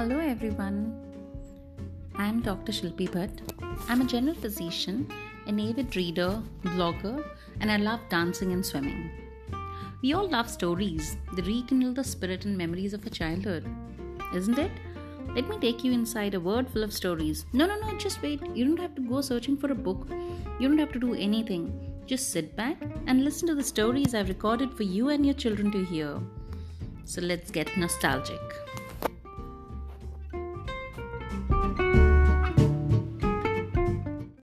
Hello everyone. I am Dr. Shilpi Bhatt. I'm a general physician, an avid reader, blogger, and I love dancing and swimming. We all love stories. They rekindle the spirit and memories of a childhood. Isn't it? Let me take you inside a world full of stories. No, no, no, just wait. You don't have to go searching for a book. You don't have to do anything. Just sit back and listen to the stories I've recorded for you and your children to hear. So let's get nostalgic.